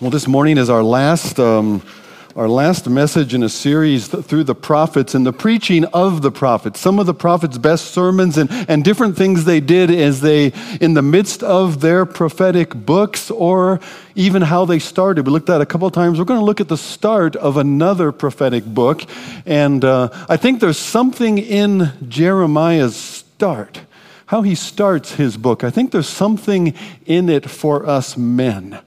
Well, this morning is our last, um, our last message in a series through the prophets and the preaching of the prophets. Some of the prophets' best sermons and, and different things they did as they, in the midst of their prophetic books, or even how they started. We looked at a couple times. We're going to look at the start of another prophetic book. And uh, I think there's something in Jeremiah's start, how he starts his book. I think there's something in it for us men.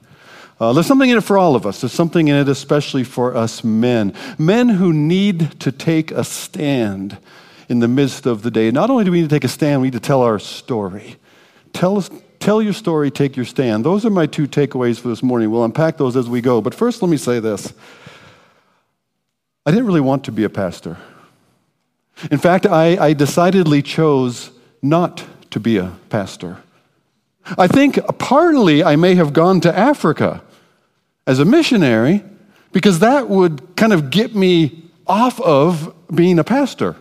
Uh, there's something in it for all of us. There's something in it especially for us men. Men who need to take a stand in the midst of the day. Not only do we need to take a stand, we need to tell our story. Tell, us, tell your story, take your stand. Those are my two takeaways for this morning. We'll unpack those as we go. But first, let me say this I didn't really want to be a pastor. In fact, I, I decidedly chose not to be a pastor. I think partly I may have gone to Africa as a missionary because that would kind of get me off of being a pastor.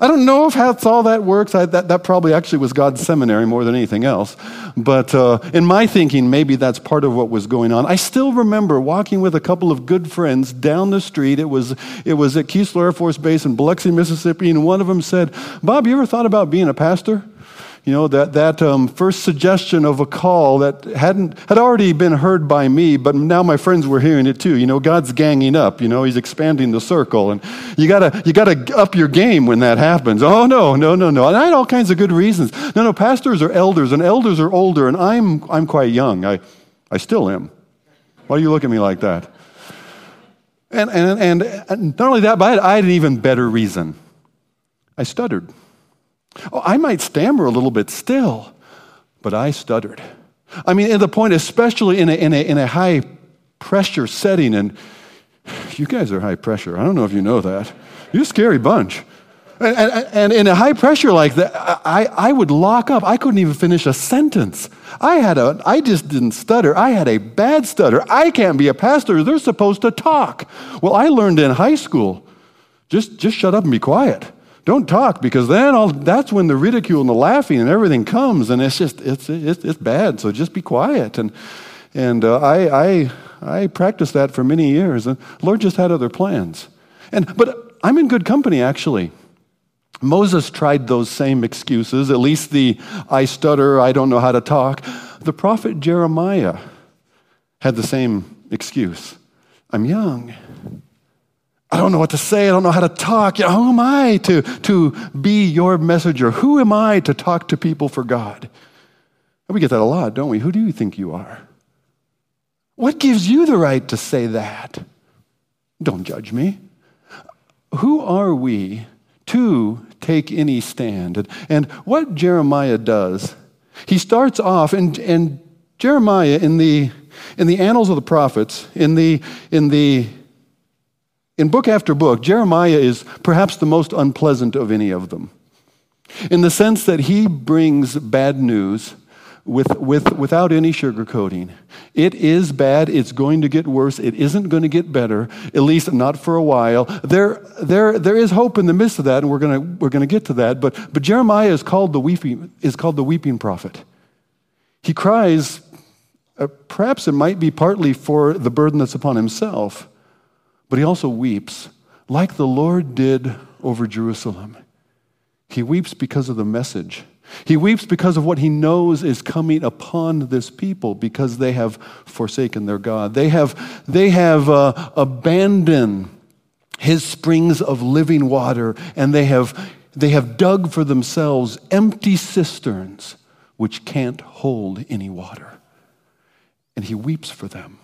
I don't know if how all that works. I, that, that probably actually was God's seminary more than anything else. But uh, in my thinking, maybe that's part of what was going on. I still remember walking with a couple of good friends down the street. It was, it was at Keesler Air Force Base in Biloxi, Mississippi, and one of them said, Bob, you ever thought about being a pastor? You know, that, that um, first suggestion of a call that hadn't, had already been heard by me, but now my friends were hearing it too. You know, God's ganging up. You know, He's expanding the circle. And you gotta, you gotta up your game when that happens. Oh, no, no, no, no. And I had all kinds of good reasons. No, no, pastors are elders, and elders are older, and I'm, I'm quite young. I, I still am. Why do you look at me like that? And, and, and not only that, but I had an even better reason. I stuttered. Oh, I might stammer a little bit still, but I stuttered. I mean, at the point, especially in a, in a, in a high pressure setting, and you guys are high pressure. I don't know if you know that. You're a scary bunch. And, and, and, in a high pressure like that, I, I would lock up. I couldn't even finish a sentence. I had a, I just didn't stutter. I had a bad stutter. I can't be a pastor. They're supposed to talk. Well, I learned in high school, just, just shut up and be quiet. Don't talk because then I'll, that's when the ridicule and the laughing and everything comes, and it's just it's it's, it's bad. So just be quiet. And and uh, I I I practiced that for many years. And Lord just had other plans. And but I'm in good company actually. Moses tried those same excuses. At least the I stutter, I don't know how to talk. The prophet Jeremiah had the same excuse. I'm young. I don't know what to say. I don't know how to talk. Who am I to, to be your messenger? Who am I to talk to people for God? We get that a lot, don't we? Who do you think you are? What gives you the right to say that? Don't judge me. Who are we to take any stand? And, and what Jeremiah does, he starts off, and, and Jeremiah in the, in the annals of the prophets, in the, in the in book after book, Jeremiah is perhaps the most unpleasant of any of them, in the sense that he brings bad news with, with, without any sugarcoating. It is bad. It's going to get worse. It isn't going to get better, at least not for a while. There, there, there is hope in the midst of that, and we're going we're to get to that. But, but Jeremiah is called, the weeping, is called the weeping prophet. He cries, uh, perhaps it might be partly for the burden that's upon himself but he also weeps, like the Lord did over Jerusalem. He weeps because of the message. He weeps because of what he knows is coming upon this people because they have forsaken their God. They have, they have uh, abandoned his springs of living water and they have, they have dug for themselves empty cisterns which can't hold any water. And he weeps for them.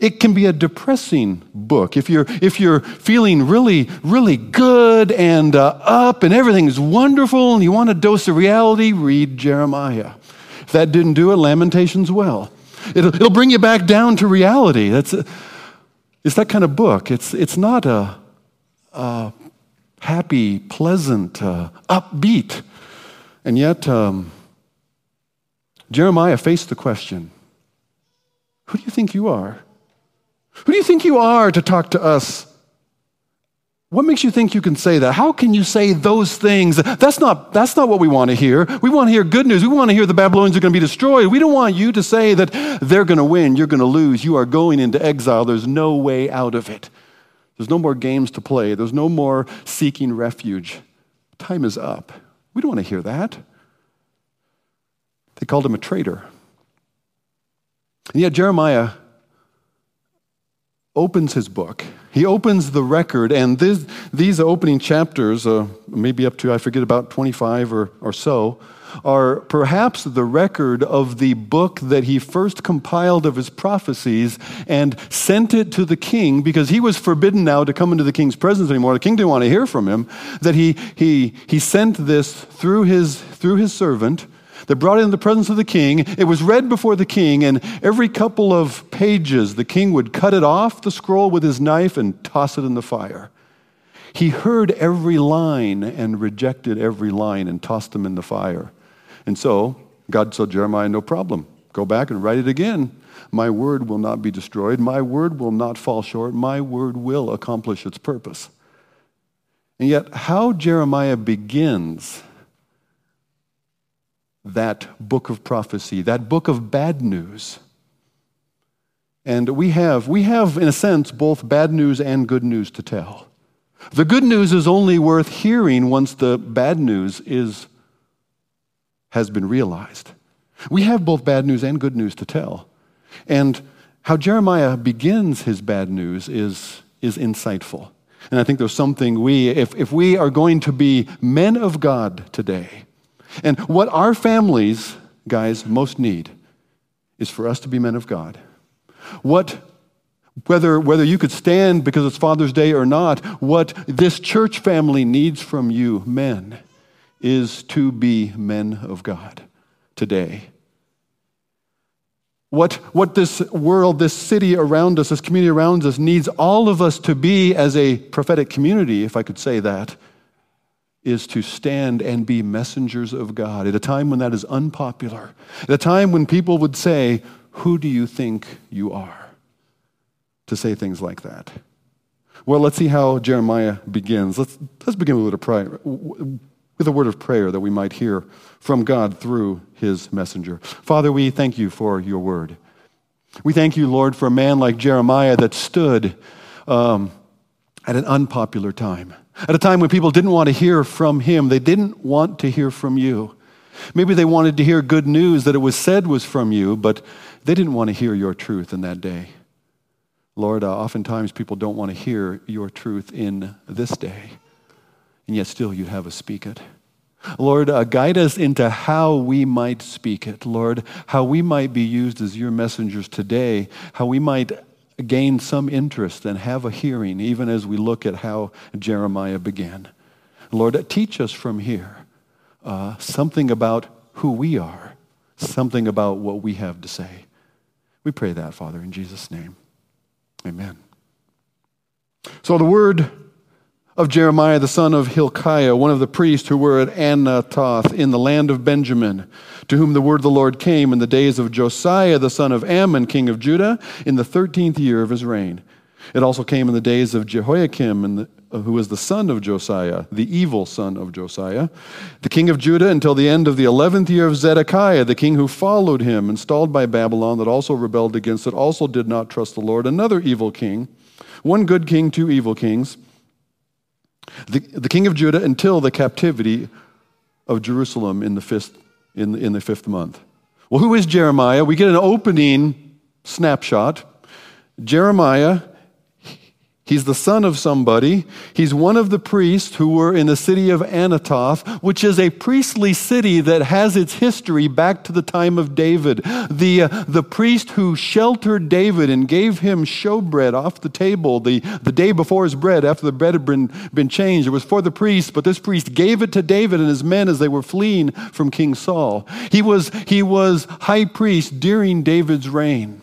It can be a depressing book. If you're, if you're feeling really, really good and uh, up and everything's wonderful and you want a dose of reality, read Jeremiah. If that didn't do it, Lamentations well. It'll, it'll bring you back down to reality. That's a, it's that kind of book. It's, it's not a, a happy, pleasant, uh, upbeat. And yet, um, Jeremiah faced the question who do you think you are? Who do you think you are to talk to us What makes you think you can say that? How can you say those things? That's not, that's not what we want to hear. We want to hear good news. We want to hear the Babylonians are going to be destroyed. We don't want you to say that they're going to win, you're going to lose, you are going into exile. There's no way out of it. There's no more games to play, there's no more seeking refuge. Time is up. We don't want to hear that. They called him a traitor. And yet, Jeremiah opens his book. He opens the record, and this, these opening chapters, uh, maybe up to, I forget, about 25 or, or so, are perhaps the record of the book that he first compiled of his prophecies and sent it to the king because he was forbidden now to come into the king's presence anymore. The king didn't want to hear from him. That he, he, he sent this through his, through his servant they brought it in the presence of the king. It was read before the king, and every couple of pages, the king would cut it off the scroll with his knife and toss it in the fire. He heard every line and rejected every line and tossed them in the fire. And so God told Jeremiah, No problem. Go back and write it again. My word will not be destroyed. My word will not fall short. My word will accomplish its purpose. And yet, how Jeremiah begins that book of prophecy, that book of bad news. And we have, we have, in a sense, both bad news and good news to tell. The good news is only worth hearing once the bad news is, has been realized. We have both bad news and good news to tell. And how Jeremiah begins his bad news is, is insightful. And I think there's something we, if, if we are going to be men of God today, and what our families, guys, most need is for us to be men of God. What whether, whether you could stand because it's Father's Day or not, what this church family needs from you, men, is to be men of God today. What, what this world, this city around us, this community around us needs all of us to be as a prophetic community, if I could say that, is to stand and be messengers of God at a time when that is unpopular, at a time when people would say, Who do you think you are? To say things like that. Well, let's see how Jeremiah begins. Let's, let's begin with a, prayer, with a word of prayer that we might hear from God through his messenger. Father, we thank you for your word. We thank you, Lord, for a man like Jeremiah that stood um, at an unpopular time at a time when people didn't want to hear from him, they didn't want to hear from you. Maybe they wanted to hear good news that it was said was from you, but they didn't want to hear your truth in that day. Lord, uh, oftentimes people don't want to hear your truth in this day, and yet still you have us speak it. Lord, uh, guide us into how we might speak it. Lord, how we might be used as your messengers today, how we might gain some interest and have a hearing, even as we look at how Jeremiah began. Lord, teach us from here uh, something about who we are, something about what we have to say. We pray that, Father, in Jesus' name. Amen. So the word of Jeremiah, the son of Hilkiah, one of the priests who were at Anathoth in the land of Benjamin, to whom the word of the Lord came in the days of Josiah, the son of Amon, king of Judah, in the thirteenth year of his reign. It also came in the days of Jehoiakim, the, who was the son of Josiah, the evil son of Josiah, the king of Judah, until the end of the eleventh year of Zedekiah, the king who followed him, installed by Babylon, that also rebelled against it, also did not trust the Lord, another evil king, one good king, two evil kings the, the king of Judah until the captivity of Jerusalem in the, fifth, in, in the fifth month. Well, who is Jeremiah? We get an opening snapshot. Jeremiah He's the son of somebody. He's one of the priests who were in the city of Anathoth, which is a priestly city that has its history back to the time of David. The, uh, the priest who sheltered David and gave him showbread off the table the, the day before his bread, after the bread had been, been changed. It was for the priest, but this priest gave it to David and his men as they were fleeing from King Saul. He was, he was high priest during David's reign.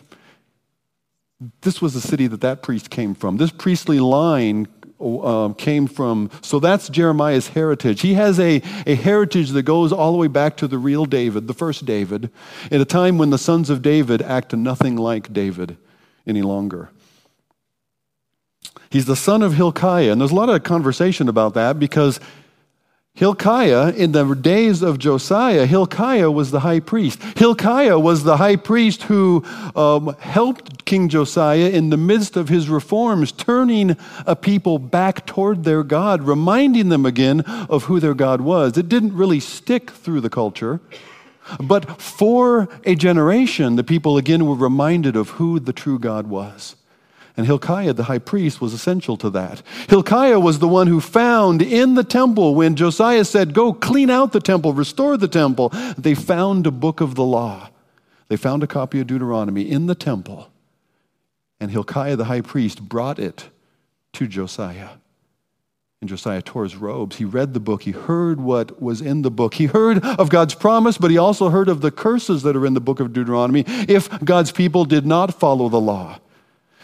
This was the city that that priest came from. This priestly line uh, came from. So that's Jeremiah's heritage. He has a, a heritage that goes all the way back to the real David, the first David, at a time when the sons of David act nothing like David any longer. He's the son of Hilkiah. And there's a lot of conversation about that because Hilkiah, in the days of Josiah, Hilkiah was the high priest. Hilkiah was the high priest who um, helped King Josiah in the midst of his reforms, turning a people back toward their God, reminding them again of who their God was. It didn't really stick through the culture, but for a generation, the people again were reminded of who the true God was. And Hilkiah, the high priest, was essential to that. Hilkiah was the one who found in the temple when Josiah said, Go clean out the temple, restore the temple. They found a book of the law. They found a copy of Deuteronomy in the temple. And Hilkiah, the high priest, brought it to Josiah. And Josiah tore his robes. He read the book. He heard what was in the book. He heard of God's promise, but he also heard of the curses that are in the book of Deuteronomy if God's people did not follow the law.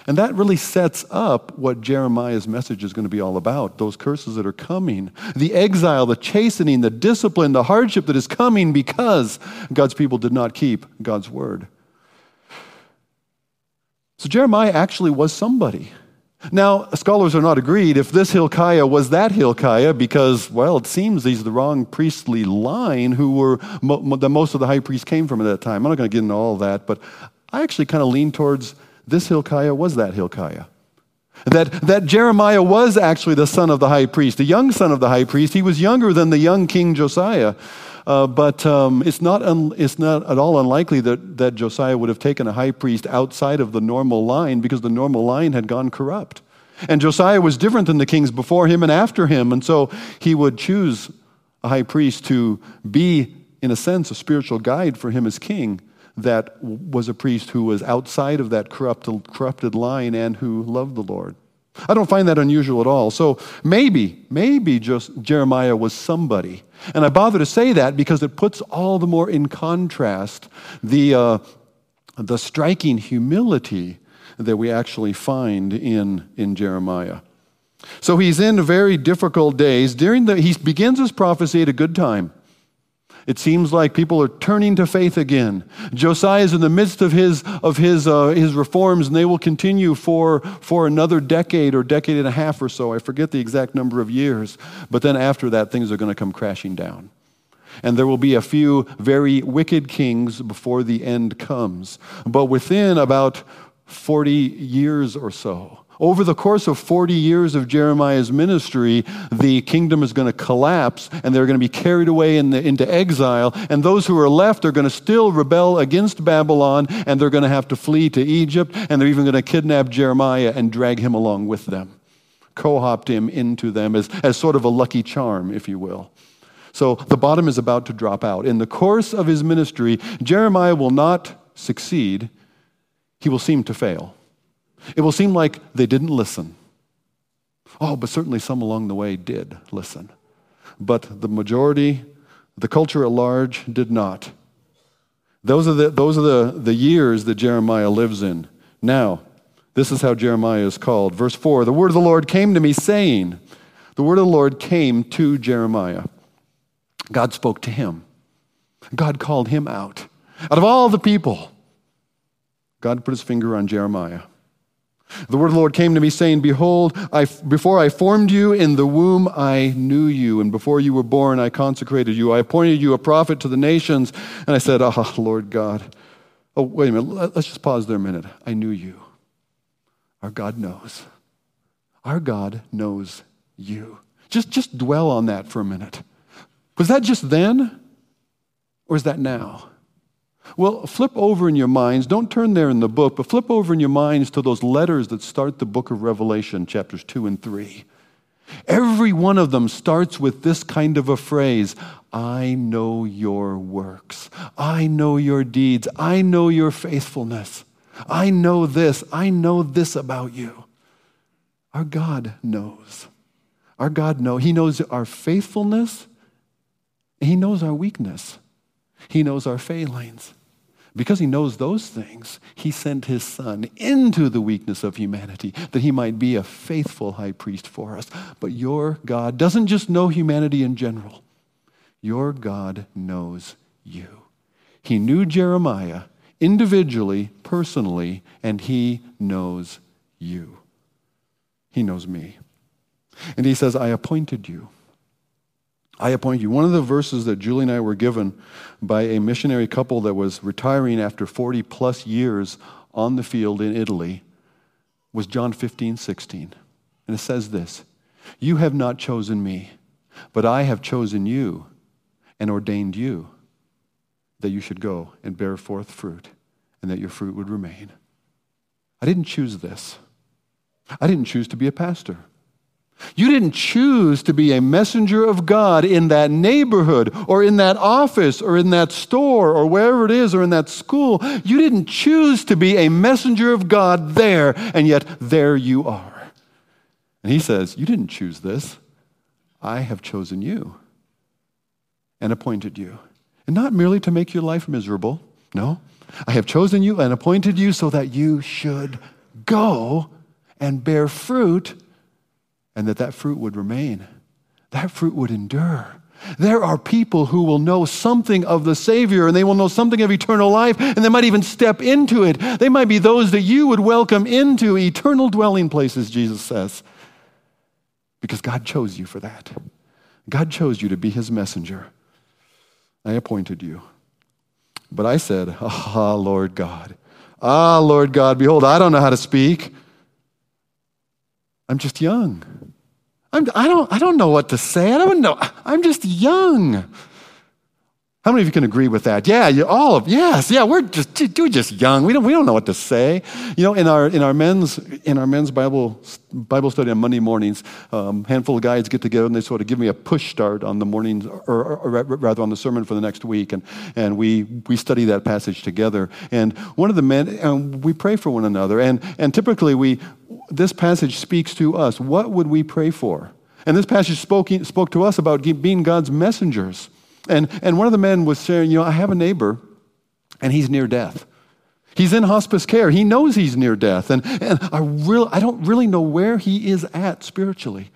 And that really sets up what Jeremiah's message is going to be all about those curses that are coming, the exile, the chastening, the discipline, the hardship that is coming because God's people did not keep God's word. So Jeremiah actually was somebody. Now, scholars are not agreed if this Hilkiah was that Hilkiah because, well, it seems he's the wrong priestly line who were mo- the most of the high priests came from at that time. I'm not going to get into all that, but I actually kind of lean towards this Hilkiah was that Hilkiah. That, that Jeremiah was actually the son of the high priest, the young son of the high priest. He was younger than the young King Josiah. Uh, but um, it's, not un, it's not at all unlikely that, that Josiah would have taken a high priest outside of the normal line because the normal line had gone corrupt. And Josiah was different than the kings before him and after him. And so he would choose a high priest to be, in a sense, a spiritual guide for him as king that was a priest who was outside of that corrupted, corrupted line and who loved the Lord. I don't find that unusual at all. So maybe, maybe just Jeremiah was somebody. And I bother to say that because it puts all the more in contrast the, uh, the striking humility that we actually find in, in Jeremiah. So he's in very difficult days. During the, he begins his prophecy at a good time. It seems like people are turning to faith again. Josiah is in the midst of his, of his, uh, his reforms, and they will continue for, for another decade or decade and a half or so. I forget the exact number of years. But then after that, things are going to come crashing down. And there will be a few very wicked kings before the end comes. But within about 40 years or so, over the course of 40 years of Jeremiah's ministry, the kingdom is going to collapse and they're going to be carried away in the, into exile. And those who are left are going to still rebel against Babylon and they're going to have to flee to Egypt and they're even going to kidnap Jeremiah and drag him along with them, co opt him into them as, as sort of a lucky charm, if you will. So the bottom is about to drop out. In the course of his ministry, Jeremiah will not succeed, he will seem to fail. It will seem like they didn't listen. Oh, but certainly some along the way did listen. But the majority, the culture at large, did not. Those are the, those are the, the years that Jeremiah lives in. Now, this is how Jeremiah is called. Verse 4 The word of the Lord came to me, saying, The word of the Lord came to Jeremiah. God spoke to him. God called him out. Out of all the people, God put his finger on Jeremiah. The word of the Lord came to me, saying, Behold, I, before I formed you in the womb, I knew you. And before you were born, I consecrated you. I appointed you a prophet to the nations. And I said, Ah, oh, Lord God. Oh, wait a minute. Let's just pause there a minute. I knew you. Our God knows. Our God knows you. Just, just dwell on that for a minute. Was that just then? Or is that now? Well, flip over in your minds, don't turn there in the book, but flip over in your minds to those letters that start the book of Revelation, chapters 2 and 3. Every one of them starts with this kind of a phrase I know your works. I know your deeds. I know your faithfulness. I know this. I know this about you. Our God knows. Our God knows. He knows our faithfulness. He knows our weakness. He knows our failings. Because he knows those things, he sent his son into the weakness of humanity that he might be a faithful high priest for us. But your God doesn't just know humanity in general, your God knows you. He knew Jeremiah individually, personally, and he knows you. He knows me. And he says, I appointed you. I appoint you. One of the verses that Julie and I were given by a missionary couple that was retiring after 40 plus years on the field in Italy was John 15, 16. And it says this You have not chosen me, but I have chosen you and ordained you that you should go and bear forth fruit and that your fruit would remain. I didn't choose this. I didn't choose to be a pastor. You didn't choose to be a messenger of God in that neighborhood or in that office or in that store or wherever it is or in that school. You didn't choose to be a messenger of God there, and yet there you are. And he says, You didn't choose this. I have chosen you and appointed you. And not merely to make your life miserable. No. I have chosen you and appointed you so that you should go and bear fruit and that that fruit would remain. That fruit would endure. There are people who will know something of the Savior and they will know something of eternal life and they might even step into it. They might be those that you would welcome into eternal dwelling places, Jesus says. Because God chose you for that. God chose you to be His messenger. I appointed you. But I said, Ah, Lord God. Ah, Lord God, behold, I don't know how to speak. I'm just young. I'm, I, don't, I don't know what to say. I don't know. I'm just young. How many of you can agree with that? Yeah, you, all of yes, yeah. We're just we're just young. We don't we don't know what to say. You know, in our in our men's in our men's Bible Bible study on Monday mornings, um, handful of guys get together and they sort of give me a push start on the mornings, or, or, or, rather on the sermon for the next week, and and we we study that passage together. And one of the men, and we pray for one another. And and typically we this passage speaks to us. What would we pray for? And this passage spoke spoke to us about being God's messengers. And, and one of the men was saying, You know, I have a neighbor and he's near death. He's in hospice care. He knows he's near death. And, and I, really, I don't really know where he is at spiritually.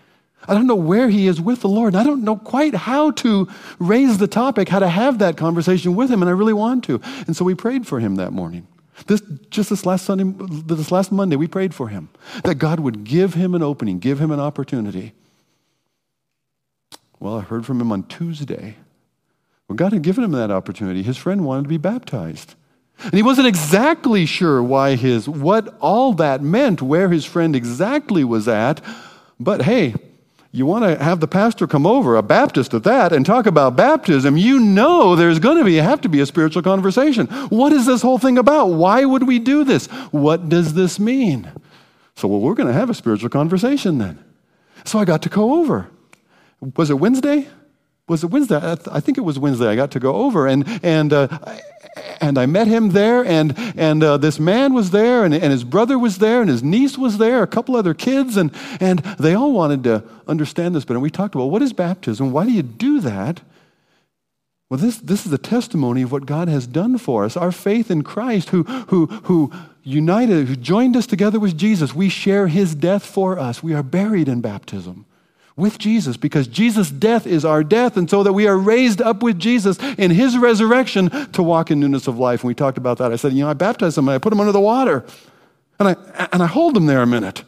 I don't know where he is with the Lord. I don't know quite how to raise the topic, how to have that conversation with him, and I really want to. And so we prayed for him that morning. This, just this last Sunday, this last Monday, we prayed for him that God would give him an opening, give him an opportunity. Well, I heard from him on Tuesday well, God had given him that opportunity. His friend wanted to be baptized. And he wasn't exactly sure why his, what all that meant, where his friend exactly was at. But hey, you want to have the pastor come over, a Baptist at that, and talk about baptism, you know there's going to be, have to be a spiritual conversation. What is this whole thing about? Why would we do this? What does this mean? So, well, we're going to have a spiritual conversation then. So I got to go over. Was it Wednesday? was it Wednesday? I, th- I, think it was Wednesday. I got to go over and and uh, and I met him there, and and uh, this man was there, and, and his brother was there, and his niece was there, a couple other kids, and and they all wanted to understand this But we talked about what is baptism? Why do you do that? Well, this this is a testimony of what God has done for us. Our faith in Christ, who who who united, who joined us together with Jesus. We share His death for us. We are buried in baptism with Jesus because Jesus' death is our death, and so that we are raised up with Jesus in his resurrection to walk in newness of life. And we talked about that. I said, you know, I baptize them and I put them under the water, and I, and I hold them there a minute.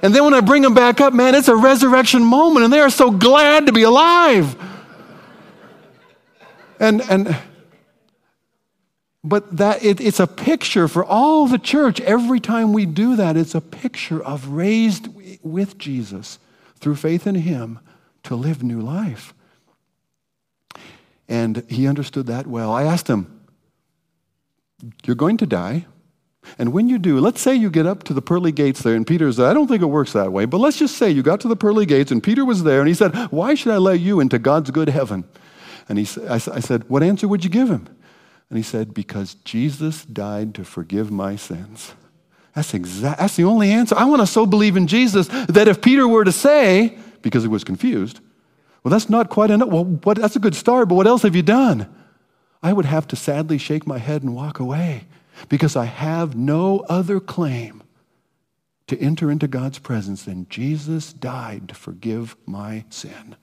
And then when I bring them back up, man, it's a resurrection moment, and they are so glad to be alive. And, and, but that it, it's a picture for all the church. Every time we do that, it's a picture of raised with Jesus through faith in Him to live new life. And he understood that well. I asked him, You're going to die. And when you do, let's say you get up to the pearly gates there, and Peter's. I don't think it works that way, but let's just say you got to the pearly gates, and Peter was there, and he said, Why should I let you into God's good heaven? And he, I, I said, What answer would you give him? And he said, Because Jesus died to forgive my sins. That's, exact, that's the only answer. I want to so believe in Jesus that if Peter were to say, because he was confused, well, that's not quite enough. Well, what, that's a good start, but what else have you done? I would have to sadly shake my head and walk away because I have no other claim to enter into God's presence than Jesus died to forgive my sin.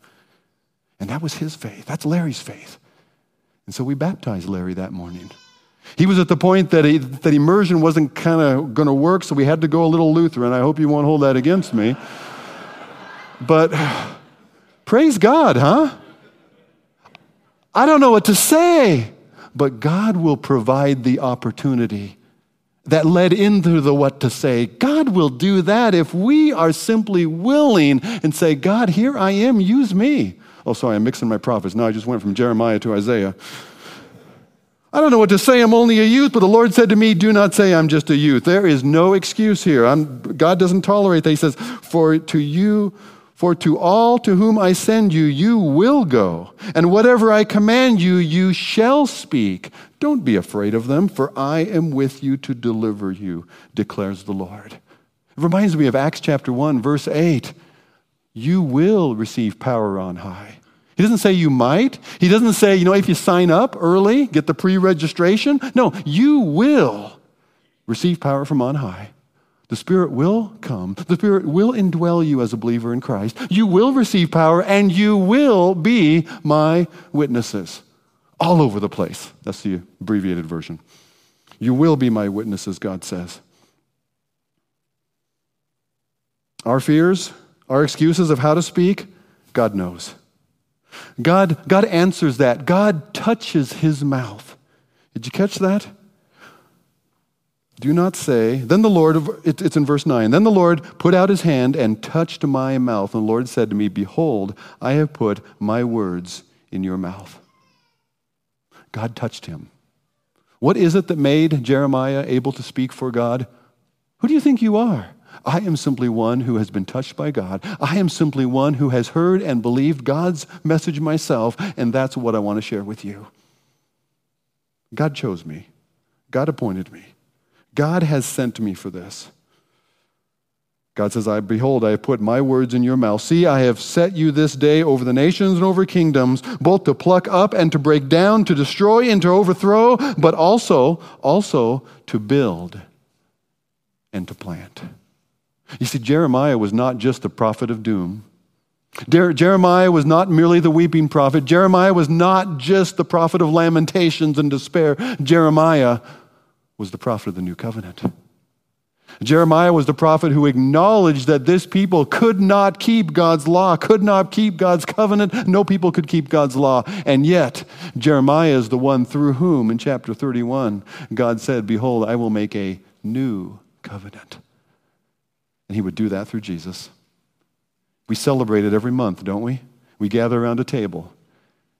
And that was his faith. That's Larry's faith. And so we baptized Larry that morning. He was at the point that, he, that immersion wasn't kind of going to work, so we had to go a little Lutheran. I hope you won't hold that against me. But praise God, huh? I don't know what to say, but God will provide the opportunity that led into the what to say. God will do that if we are simply willing and say, God, here I am, use me. Oh, sorry, I'm mixing my prophets. Now I just went from Jeremiah to Isaiah. I don't know what to say. I'm only a youth, but the Lord said to me, Do not say I'm just a youth. There is no excuse here. I'm, God doesn't tolerate that. He says, For to you, for to all to whom I send you, you will go. And whatever I command you, you shall speak. Don't be afraid of them, for I am with you to deliver you, declares the Lord. It reminds me of Acts chapter 1, verse 8. You will receive power on high. He doesn't say you might. He doesn't say, you know, if you sign up early, get the pre registration. No, you will receive power from on high. The Spirit will come. The Spirit will indwell you as a believer in Christ. You will receive power and you will be my witnesses all over the place. That's the abbreviated version. You will be my witnesses, God says. Our fears, our excuses of how to speak, God knows. God, God answers that. God touches his mouth. Did you catch that? Do not say, then the Lord, it's in verse 9, then the Lord put out his hand and touched my mouth. And the Lord said to me, Behold, I have put my words in your mouth. God touched him. What is it that made Jeremiah able to speak for God? Who do you think you are? I am simply one who has been touched by God. I am simply one who has heard and believed God's message myself, and that's what I want to share with you. God chose me, God appointed me, God has sent me for this. God says, I behold, I have put my words in your mouth. See, I have set you this day over the nations and over kingdoms, both to pluck up and to break down, to destroy and to overthrow, but also, also to build and to plant. You see, Jeremiah was not just a prophet of doom. Jeremiah was not merely the weeping prophet. Jeremiah was not just the prophet of lamentations and despair. Jeremiah was the prophet of the new covenant. Jeremiah was the prophet who acknowledged that this people could not keep God's law, could not keep God's covenant. No people could keep God's law. And yet, Jeremiah is the one through whom, in chapter 31, God said, Behold, I will make a new covenant. And he would do that through Jesus. We celebrate it every month, don't we? We gather around a table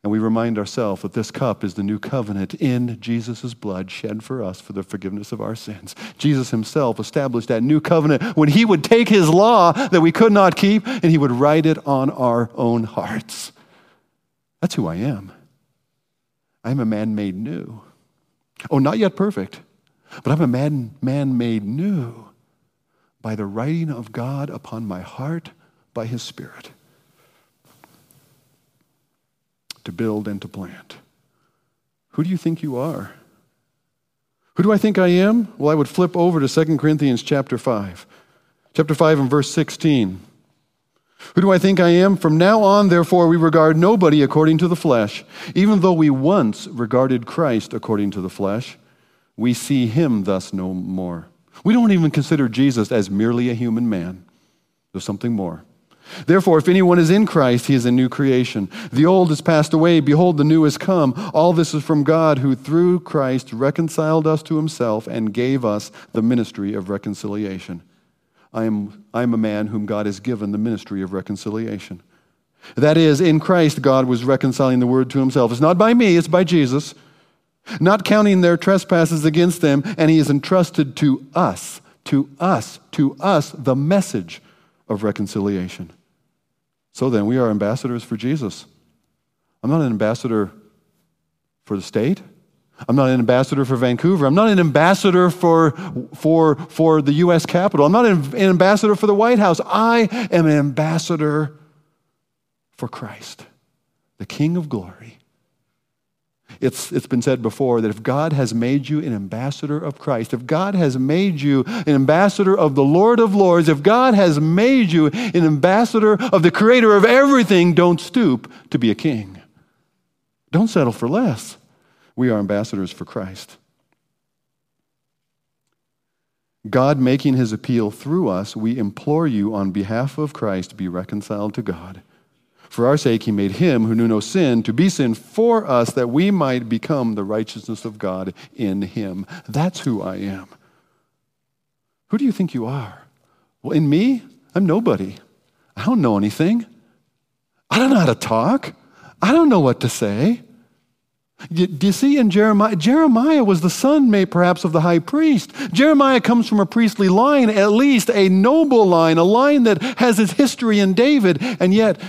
and we remind ourselves that this cup is the new covenant in Jesus' blood shed for us for the forgiveness of our sins. Jesus himself established that new covenant when he would take his law that we could not keep and he would write it on our own hearts. That's who I am. I'm a man made new. Oh, not yet perfect, but I'm a man, man made new by the writing of God upon my heart by his Spirit to build and to plant. Who do you think you are? Who do I think I am? Well, I would flip over to 2 Corinthians chapter 5. Chapter 5 and verse 16. Who do I think I am? From now on, therefore, we regard nobody according to the flesh. Even though we once regarded Christ according to the flesh, we see him thus no more. We don't even consider Jesus as merely a human man. There's something more. Therefore, if anyone is in Christ, he is a new creation. The old has passed away. Behold, the new has come. All this is from God, who through Christ reconciled us to himself and gave us the ministry of reconciliation. I am, I am a man whom God has given the ministry of reconciliation. That is, in Christ, God was reconciling the word to himself. It's not by me, it's by Jesus. Not counting their trespasses against them, and he has entrusted to us, to us, to us, the message of reconciliation. So then, we are ambassadors for Jesus. I'm not an ambassador for the state. I'm not an ambassador for Vancouver. I'm not an ambassador for, for, for the U.S. Capitol. I'm not an ambassador for the White House. I am an ambassador for Christ, the King of glory, it's, it's been said before that if God has made you an ambassador of Christ, if God has made you an ambassador of the Lord of Lords, if God has made you an ambassador of the creator of everything, don't stoop to be a king. Don't settle for less. We are ambassadors for Christ. God making his appeal through us, we implore you on behalf of Christ, be reconciled to God. For our sake, he made him who knew no sin to be sin for us that we might become the righteousness of God in him. That's who I am. Who do you think you are? Well, in me, I'm nobody. I don't know anything. I don't know how to talk. I don't know what to say. Do you see in Jeremiah? Jeremiah was the son, may perhaps, of the high priest. Jeremiah comes from a priestly line, at least a noble line, a line that has its history in David. And yet,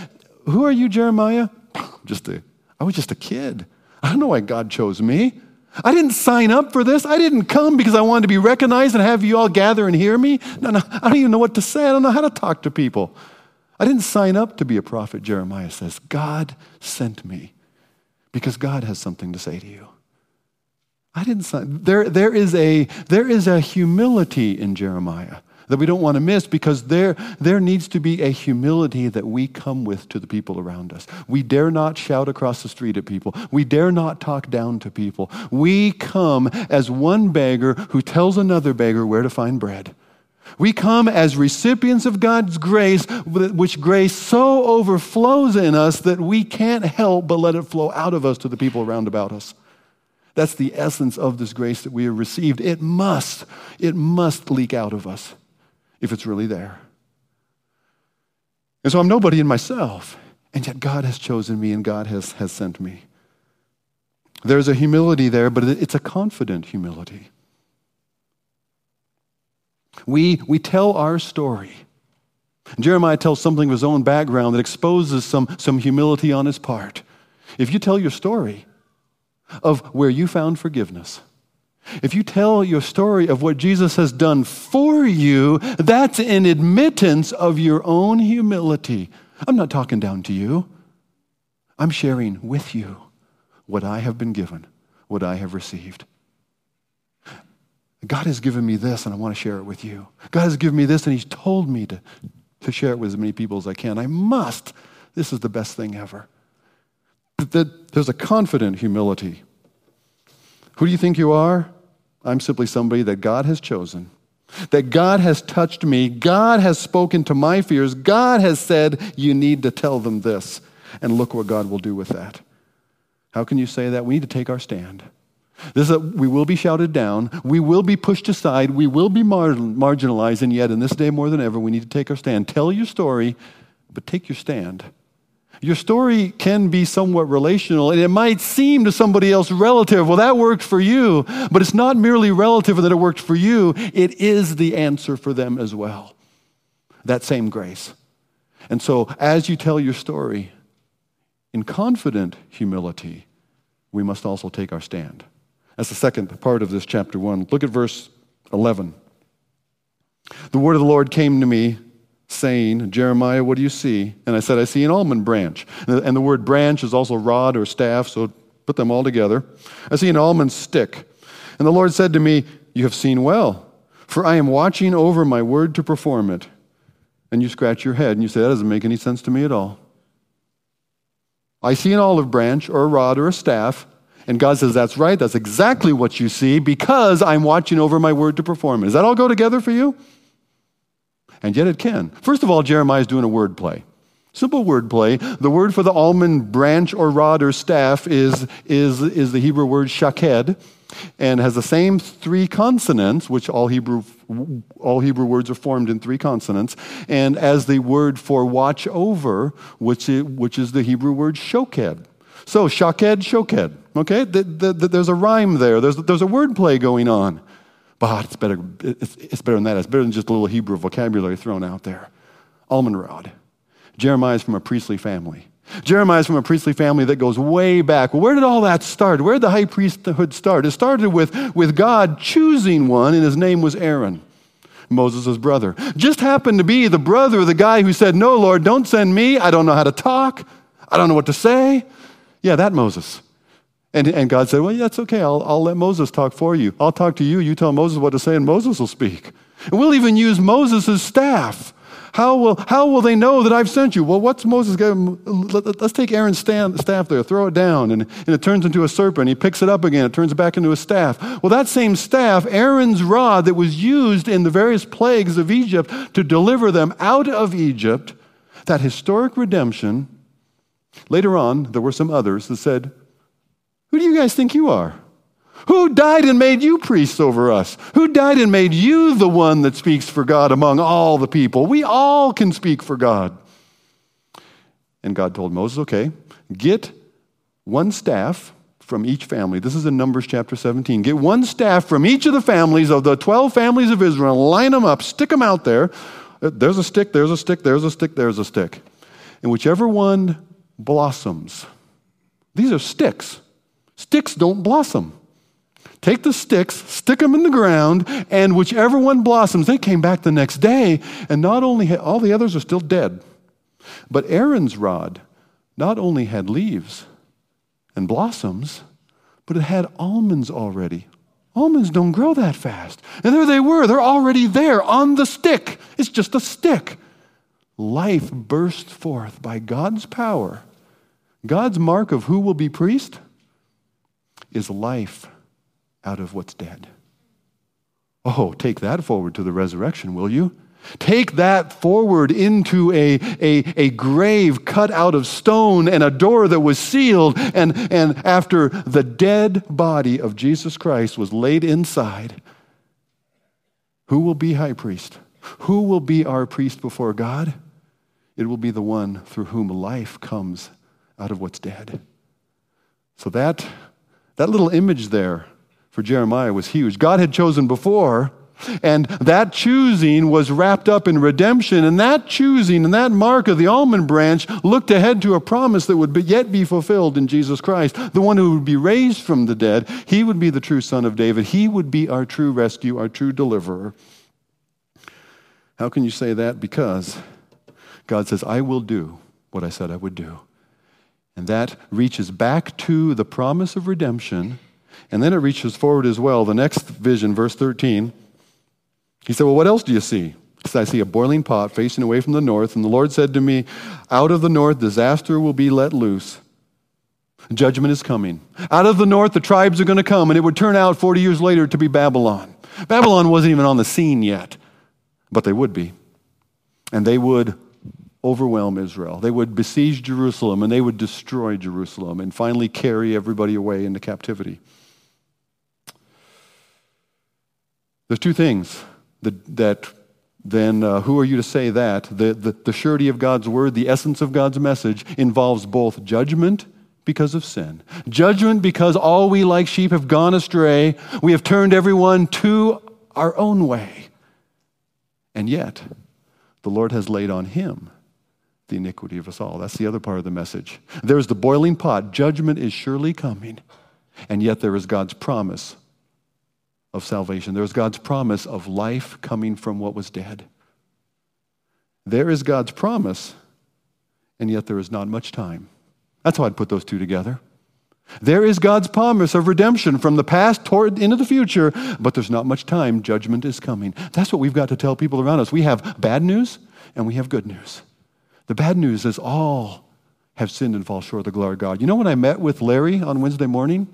who are you, Jeremiah? Just a, I was just a kid. I don't know why God chose me. I didn't sign up for this. I didn't come because I wanted to be recognized and have you all gather and hear me. No, no, I don't even know what to say. I don't know how to talk to people. I didn't sign up to be a prophet, Jeremiah says. God sent me because God has something to say to you. I didn't sign. There, there, is a, there is a humility in Jeremiah that we don't want to miss because there, there needs to be a humility that we come with to the people around us. We dare not shout across the street at people. We dare not talk down to people. We come as one beggar who tells another beggar where to find bread. We come as recipients of God's grace, which grace so overflows in us that we can't help but let it flow out of us to the people around about us. That's the essence of this grace that we have received. It must, it must leak out of us if it's really there. And so I'm nobody in myself, and yet God has chosen me and God has, has sent me. There's a humility there, but it's a confident humility. We, we tell our story. Jeremiah tells something of his own background that exposes some, some humility on his part. If you tell your story of where you found forgiveness, if you tell your story of what Jesus has done for you, that's an admittance of your own humility. I'm not talking down to you. I'm sharing with you what I have been given, what I have received. God has given me this, and I want to share it with you. God has given me this, and He's told me to, to share it with as many people as I can. I must. This is the best thing ever. There's a confident humility. Who do you think you are? I'm simply somebody that God has chosen, that God has touched me, God has spoken to my fears, God has said, You need to tell them this. And look what God will do with that. How can you say that? We need to take our stand. This is a, we will be shouted down. We will be pushed aside. We will be mar- marginalized. And yet, in this day more than ever, we need to take our stand. Tell your story, but take your stand. Your story can be somewhat relational, and it might seem to somebody else relative. Well, that worked for you, but it's not merely relative that it worked for you, it is the answer for them as well. That same grace. And so, as you tell your story, in confident humility, we must also take our stand. That's the second part of this chapter 1. Look at verse 11. The word of the Lord came to me, saying, Jeremiah, what do you see? And I said, I see an almond branch. And the word branch is also rod or staff, so put them all together. I see an almond stick. And the Lord said to me, You have seen well, for I am watching over my word to perform it. And you scratch your head and you say, That doesn't make any sense to me at all. I see an olive branch or a rod or a staff. And God says, That's right. That's exactly what you see because I'm watching over my word to perform it. Does that all go together for you? And yet it can. First of all, Jeremiah is doing a word play. Simple word play. The word for the almond branch or rod or staff is, is, is the Hebrew word shaked and has the same three consonants, which all Hebrew, all Hebrew words are formed in three consonants, and as the word for watch over, which is, which is the Hebrew word shoked. So, shaked, shoked. Okay? The, the, the, there's a rhyme there, there's, there's a word play going on. But it's better, it's, it's better than that. It's better than just a little Hebrew vocabulary thrown out there. Almond rod. Jeremiah is from a priestly family. Jeremiah is from a priestly family that goes way back. Well, where did all that start? Where did the high priesthood start? It started with, with God choosing one, and his name was Aaron, Moses' brother. Just happened to be the brother of the guy who said, No, Lord, don't send me. I don't know how to talk. I don't know what to say. Yeah, that Moses. And, and God said, Well, yeah, that's okay. I'll, I'll let Moses talk for you. I'll talk to you. You tell Moses what to say, and Moses will speak. And we'll even use Moses' staff. How will, how will they know that I've sent you? Well, what's Moses going Let's take Aaron's staff there, throw it down, and, and it turns into a serpent. He picks it up again, it turns back into a staff. Well, that same staff, Aaron's rod that was used in the various plagues of Egypt to deliver them out of Egypt, that historic redemption, later on, there were some others that said, Who do you guys think you are? Who died and made you priests over us? Who died and made you the one that speaks for God among all the people? We all can speak for God. And God told Moses, okay, get one staff from each family. This is in Numbers chapter 17. Get one staff from each of the families of the 12 families of Israel, line them up, stick them out there. Uh, there's a stick, there's a stick, there's a stick, there's a stick. And whichever one blossoms, these are sticks. Sticks don't blossom. Take the sticks, stick them in the ground, and whichever one blossoms, they came back the next day, and not only had, all the others are still dead, but Aaron's rod not only had leaves and blossoms, but it had almonds already. Almonds don't grow that fast. And there they were. They're already there on the stick. It's just a stick. Life burst forth by God's power. God's mark of who will be priest is life out of what's dead. Oh, take that forward to the resurrection, will you? Take that forward into a, a, a grave cut out of stone and a door that was sealed. And, and after the dead body of Jesus Christ was laid inside, who will be high priest? Who will be our priest before God? It will be the one through whom life comes out of what's dead. So that, that little image there for Jeremiah was huge. God had chosen before, and that choosing was wrapped up in redemption. And that choosing and that mark of the almond branch looked ahead to a promise that would be, yet be fulfilled in Jesus Christ, the one who would be raised from the dead. He would be the true son of David. He would be our true rescue, our true deliverer. How can you say that? Because God says, I will do what I said I would do. And that reaches back to the promise of redemption and then it reaches forward as well. The next vision, verse 13, he said, Well, what else do you see? Said, I see a boiling pot facing away from the north. And the Lord said to me, Out of the north, disaster will be let loose. Judgment is coming. Out of the north, the tribes are going to come, and it would turn out 40 years later to be Babylon. Babylon wasn't even on the scene yet, but they would be. And they would overwhelm Israel. They would besiege Jerusalem, and they would destroy Jerusalem, and finally carry everybody away into captivity. There's two things that, that then uh, who are you to say that? The, the, the surety of God's word, the essence of God's message, involves both judgment because of sin. Judgment because all we like sheep have gone astray. We have turned everyone to our own way. And yet, the Lord has laid on him the iniquity of us all. That's the other part of the message. There's the boiling pot. Judgment is surely coming. And yet, there is God's promise of salvation. There's God's promise of life coming from what was dead. There is God's promise, and yet there is not much time. That's how I'd put those two together. There is God's promise of redemption from the past toward into the future, but there's not much time. Judgment is coming. That's what we've got to tell people around us. We have bad news and we have good news. The bad news is all have sinned and fall short of the glory of God. You know when I met with Larry on Wednesday morning?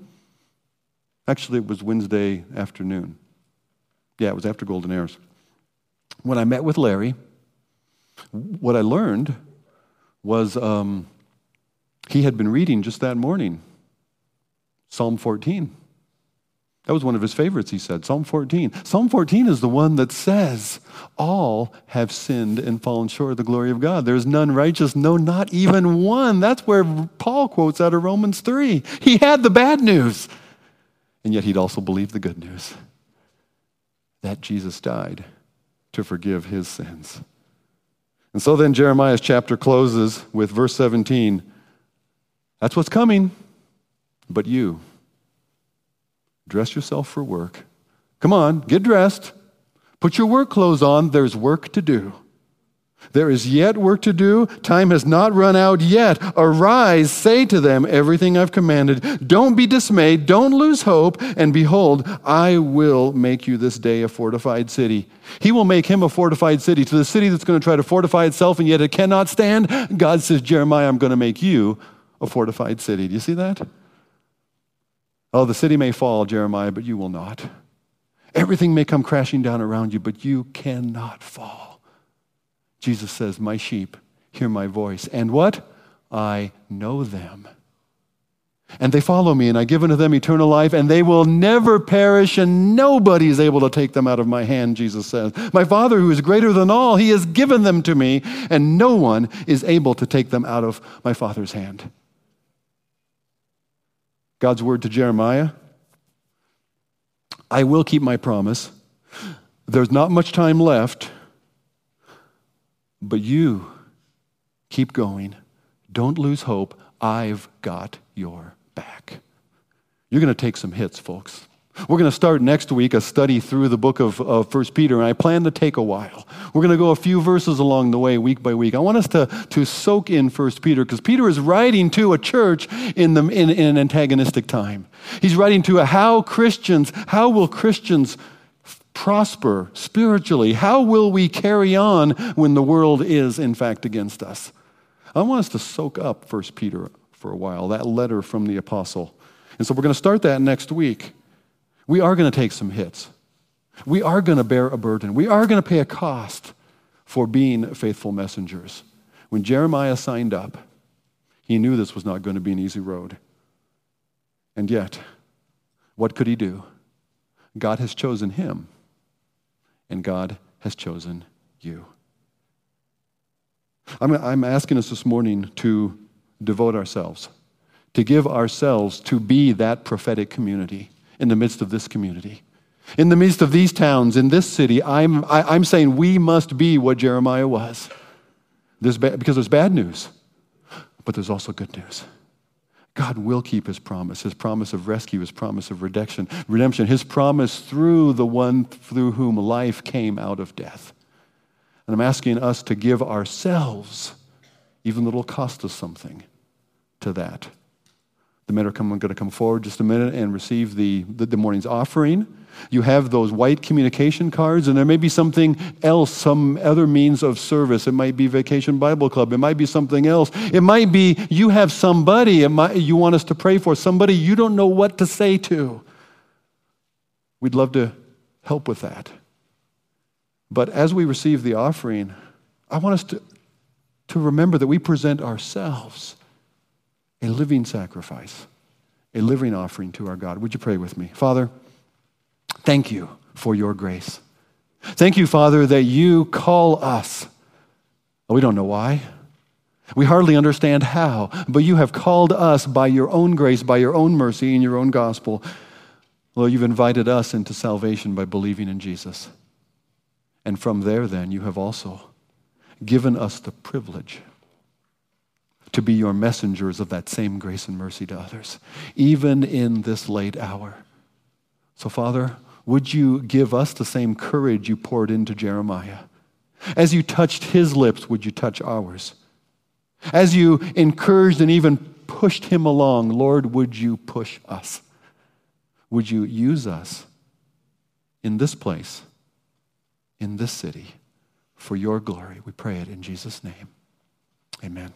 Actually, it was Wednesday afternoon. Yeah, it was after Golden Heirs. When I met with Larry, what I learned was um, he had been reading just that morning Psalm 14. That was one of his favorites, he said. Psalm 14. Psalm 14 is the one that says, All have sinned and fallen short of the glory of God. There's none righteous, no, not even one. That's where Paul quotes out of Romans 3. He had the bad news. And yet he'd also believe the good news that Jesus died to forgive his sins. And so then Jeremiah's chapter closes with verse 17. That's what's coming. But you, dress yourself for work. Come on, get dressed. Put your work clothes on. There's work to do. There is yet work to do. Time has not run out yet. Arise, say to them everything I've commanded. Don't be dismayed. Don't lose hope. And behold, I will make you this day a fortified city. He will make him a fortified city. To the city that's going to try to fortify itself and yet it cannot stand, God says, Jeremiah, I'm going to make you a fortified city. Do you see that? Oh, the city may fall, Jeremiah, but you will not. Everything may come crashing down around you, but you cannot fall. Jesus says, My sheep hear my voice. And what? I know them. And they follow me, and I give unto them eternal life, and they will never perish, and nobody is able to take them out of my hand, Jesus says. My Father, who is greater than all, he has given them to me, and no one is able to take them out of my Father's hand. God's word to Jeremiah I will keep my promise. There's not much time left. But you keep going. Don't lose hope. I've got your back. You're going to take some hits, folks. We're going to start next week a study through the book of, of 1 Peter, and I plan to take a while. We're going to go a few verses along the way, week by week. I want us to, to soak in 1 Peter, because Peter is writing to a church in, the, in, in an antagonistic time. He's writing to a how Christians, how will Christians prosper spiritually? How will we carry on when the world is, in fact, against us? I want us to soak up 1 Peter for a while, that letter from the apostle. And so we're going to start that next week. We are going to take some hits. We are going to bear a burden. We are going to pay a cost for being faithful messengers. When Jeremiah signed up, he knew this was not going to be an easy road. And yet, what could he do? God has chosen him and God has chosen you. I'm, I'm asking us this morning to devote ourselves, to give ourselves to be that prophetic community in the midst of this community. In the midst of these towns, in this city, I'm, I, am i am saying we must be what Jeremiah was. There's ba- because there's bad news, but there's also good news. God will keep his promise, his promise of rescue, his promise of redemption, redemption, his promise through the one through whom life came out of death. And I'm asking us to give ourselves, even though it'll cost us something, to that. The men are going to come forward just a minute and receive the, the, the morning's offering. You have those white communication cards, and there may be something else, some other means of service. It might be Vacation Bible Club. It might be something else. It might be you have somebody might, you want us to pray for, somebody you don't know what to say to. We'd love to help with that. But as we receive the offering, I want us to, to remember that we present ourselves a living sacrifice, a living offering to our God. Would you pray with me? Father, Thank you for your grace. Thank you, Father, that you call us. We don't know why. We hardly understand how, but you have called us by your own grace, by your own mercy, and your own gospel. Lord, you've invited us into salvation by believing in Jesus. And from there, then, you have also given us the privilege to be your messengers of that same grace and mercy to others, even in this late hour. So, Father, would you give us the same courage you poured into Jeremiah? As you touched his lips, would you touch ours? As you encouraged and even pushed him along, Lord, would you push us? Would you use us in this place, in this city, for your glory? We pray it in Jesus' name. Amen.